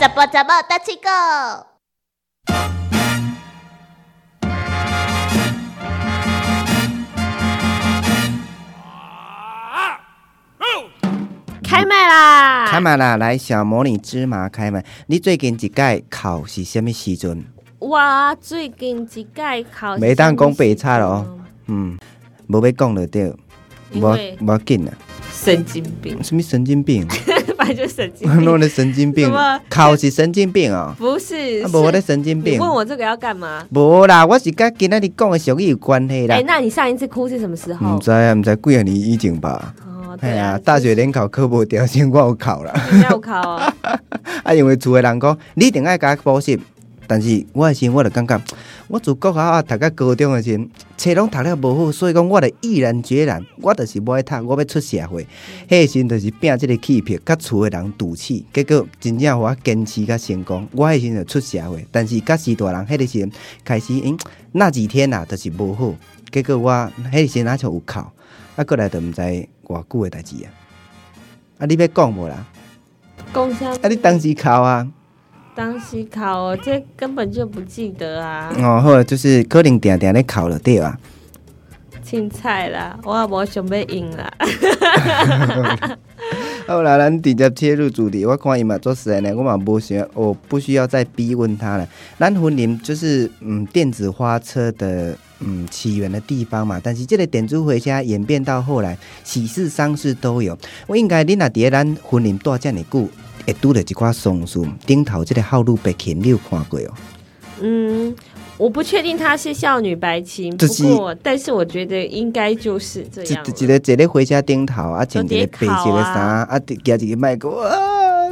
怎么怎么大七个？开麦啦！开麦啦！来，小魔女芝麻开麦。你最近一届考是什么时阵？我最近一届考，没当讲白差咯。嗯，无要讲就对，无无要紧啊。神经病？什么神经病？反正就神经病。弄的神经病？考是神经病哦？不是，无我的神经病。问我这个要干嘛？无啦，我是跟今仔日讲的俗语有关系啦。哎，那你上一次哭是什么时候？唔知啊，唔知几啊年以前吧。哦，对啊，大学联考科目掉先我有考了，有考啊！啊，因为厝的人讲你一定爱加补习，但是我的心我就感觉，我自国校啊读到高中的时，册拢读了无好，所以讲我就毅然决然，我就是不爱读，我要出社会。迄时阵就是拼即个气魄，甲厝的人赌气，结果真正我坚持甲成功，我迄时就出社会。但是甲时大人迄个时开始，嗯，那几天啊，就是无好，结果我迄时哪像有哭，啊，过来就毋知偌久的代志啊！啊，你要讲无啦？讲啥？啊，你当时哭啊？当时考哦，这根本就不记得啊！哦，好，就是可能定定咧考了对啊。凊彩啦，我也无想要赢啦。后来，咱直接切入主题。我看伊嘛做实验呢，我嘛不需要，我不需要再逼问他了。咱婚林就是嗯，电子花车的。嗯，起源的地方嘛，但是这个点珠回家演变到后来，喜事丧事都有。我应该你那伫咱婚礼大这么久，会拄着一块松树顶头这个号路白琴，你有看过哦？嗯，我不确定她是少女白琴，不过但是我觉得应该就是这样。一个坐咧回家顶头啊，穿一个白色的衫啊，加一个麦克啊。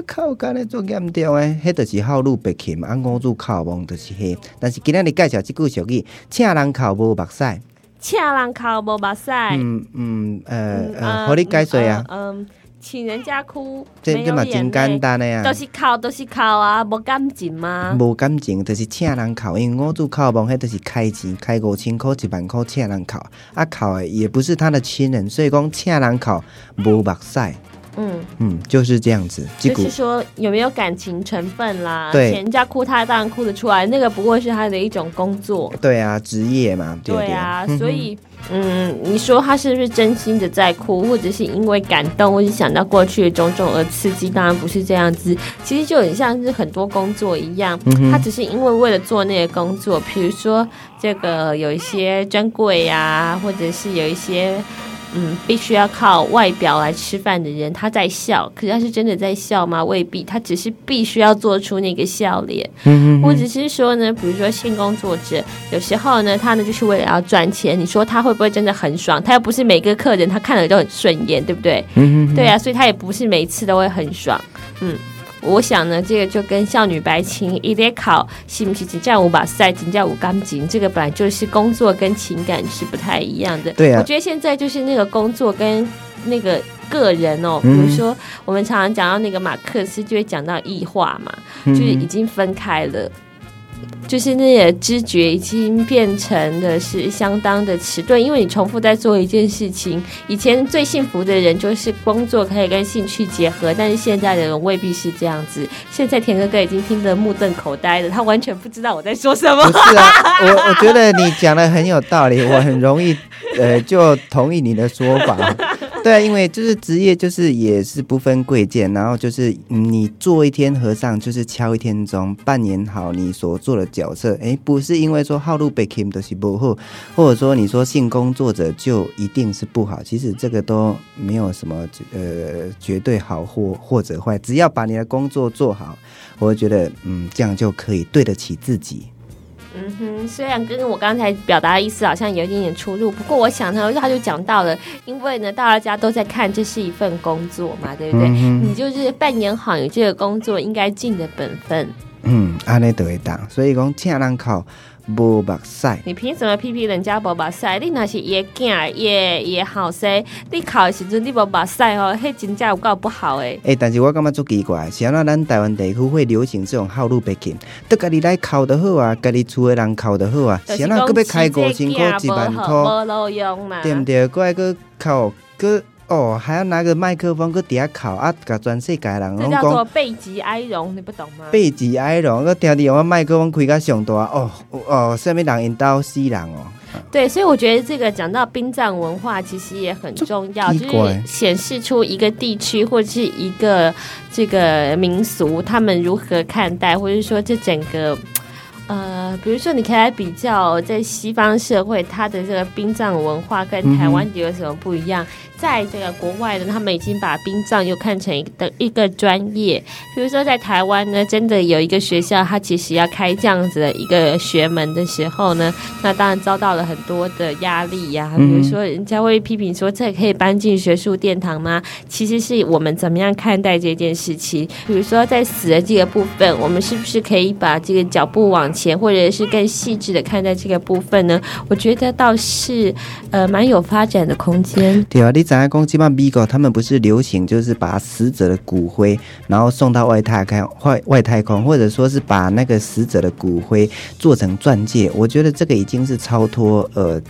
靠，干咧做严重诶，迄就是好路白琴，啊，五字靠望就是迄。但是今日你介绍即句俗语，请人靠无目屎，请人靠无目屎。嗯嗯呃呃，好你解说啊。嗯，请人家哭，这这嘛真简单诶啊。都是靠，都是靠啊，无感情吗？无感情，就是请人哭，因为我做哭梦，迄就是开钱，开五千块、一万块，请人哭。啊，哭诶，也不是他的亲人，所以讲请人哭无目屎。嗯嗯，就是这样子。就是说有没有感情成分啦？对，人家哭，他当然哭得出来。那个不过是他的一种工作。对啊，职业嘛。对啊，所以嗯，你说他是不是真心的在哭，或者是因为感动，或者想到过去的种种而刺激？当然不是这样子。其实就很像是很多工作一样，他只是因为为了做那个工作，比如说这个有一些专柜呀，或者是有一些。嗯，必须要靠外表来吃饭的人，他在笑，可是他是真的在笑吗？未必，他只是必须要做出那个笑脸。嗯或者是说呢，比如说性工作者，有时候呢，他呢就是为了要赚钱。你说他会不会真的很爽？他又不是每个客人他看了都很顺眼，对不对？嗯对啊，所以他也不是每次都会很爽。嗯。我想呢，这个就跟少女白情一列考是不是请假五把赛，请假五钢琴，这个本来就是工作跟情感是不太一样的。对啊，我觉得现在就是那个工作跟那个个人哦，比如说我们常常讲到那个马克思，就会讲到异化嘛，就是已经分开了。就是那些知觉已经变成的是相当的迟钝，因为你重复在做一件事情。以前最幸福的人就是工作可以跟兴趣结合，但是现在的人未必是这样子。现在田哥哥已经听得目瞪口呆了，他完全不知道我在说什么。不是啊，我我觉得你讲的很有道理，我很容易呃就同意你的说法。对啊，因为就是职业，就是也是不分贵贱，然后就是你做一天和尚，就是敲一天钟，扮演好你所做的角色。哎，不是因为说号路被 kim 的是不好，或者说你说性工作者就一定是不好，其实这个都没有什么呃绝对好或或者坏，只要把你的工作做好，我觉得嗯这样就可以对得起自己。嗯哼，虽然跟我刚才表达的意思好像有一点点出入，不过我想呢，他就讲到了，因为呢，大家都在看这是一份工作嘛，对不对？你就是扮演好你这个工作应该尽的本分。嗯，安尼都会当，所以讲请人考。无目屎，你凭什么批评人家无目屎？你若是爷囝爷爷后生，你考的时阵你无目屎哦，迄真正有够不好诶。诶，但是我感觉足奇怪，是安怎咱台湾地区会流行这种好路白金，得家己来考得好啊，家己厝的人考得好啊，是安怎搁要开五千块、一万块，无路用嘛，对毋对？搁爱搁考搁哦，还要拿个麦克风搁底下考啊，甲全世界人拢这叫做背脊哀荣，你不懂吗？背脊哀荣，我听你我麦克风开甲上大，哦哦，什么人因兜死人哦，对，所以我觉得这个讲到殡葬文化，其实也很重要，就是显示出一个地区或者是一个这个民俗，他们如何看待，或者说这整个。呃，比如说，你可以来比较在西方社会，它的这个殡葬文化跟台湾有什么不一样？在这个国外呢，他们已经把殡葬又看成一个一个专业。比如说，在台湾呢，真的有一个学校，它其实要开这样子的一个学门的时候呢，那当然遭到了很多的压力呀、比如说，人家会批评说，这可以搬进学术殿堂吗？其实是我们怎么样看待这件事情。比如说，在死的这个部分，我们是不是可以把这个脚步往前，或者是更细致的看待这个部分呢？我觉得倒是呃蛮有发展的空间。对啊，你知影讲，即摆美国他们不是流行，就是把死者的骨灰，然后送到外太空、外外太空，或者说是把那个死者的骨灰做成钻戒。我觉得这个已经是超脱呃。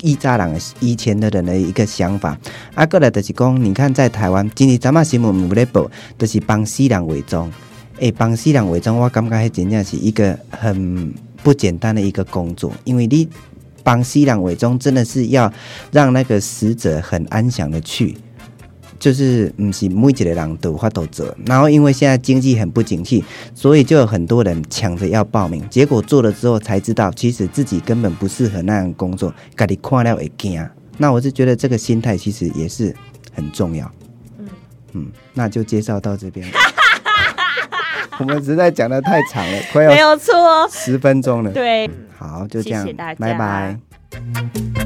一扎人的以前的人的一个想法，啊，过来就是讲，你看在台湾，今天咱嘛新闻有咧报，就是帮死人伪装，诶、帮死人伪装，我感觉迄真正是一个很不简单的一个工作，因为你帮死人伪装，真的是要让那个死者很安详的去，就是不是每一个人都有法度做。然后因为现在经济很不景气，所以就有很多人抢着要报名，结果做了之后才知道，其实自己根本不适合那样工作，家己看了会惊。那我是觉得这个心态其实也是很重要。嗯那就介绍到这边。我们实在讲的太长了，快要没有错，十分钟了。对。好，就这样，谢谢大家拜拜。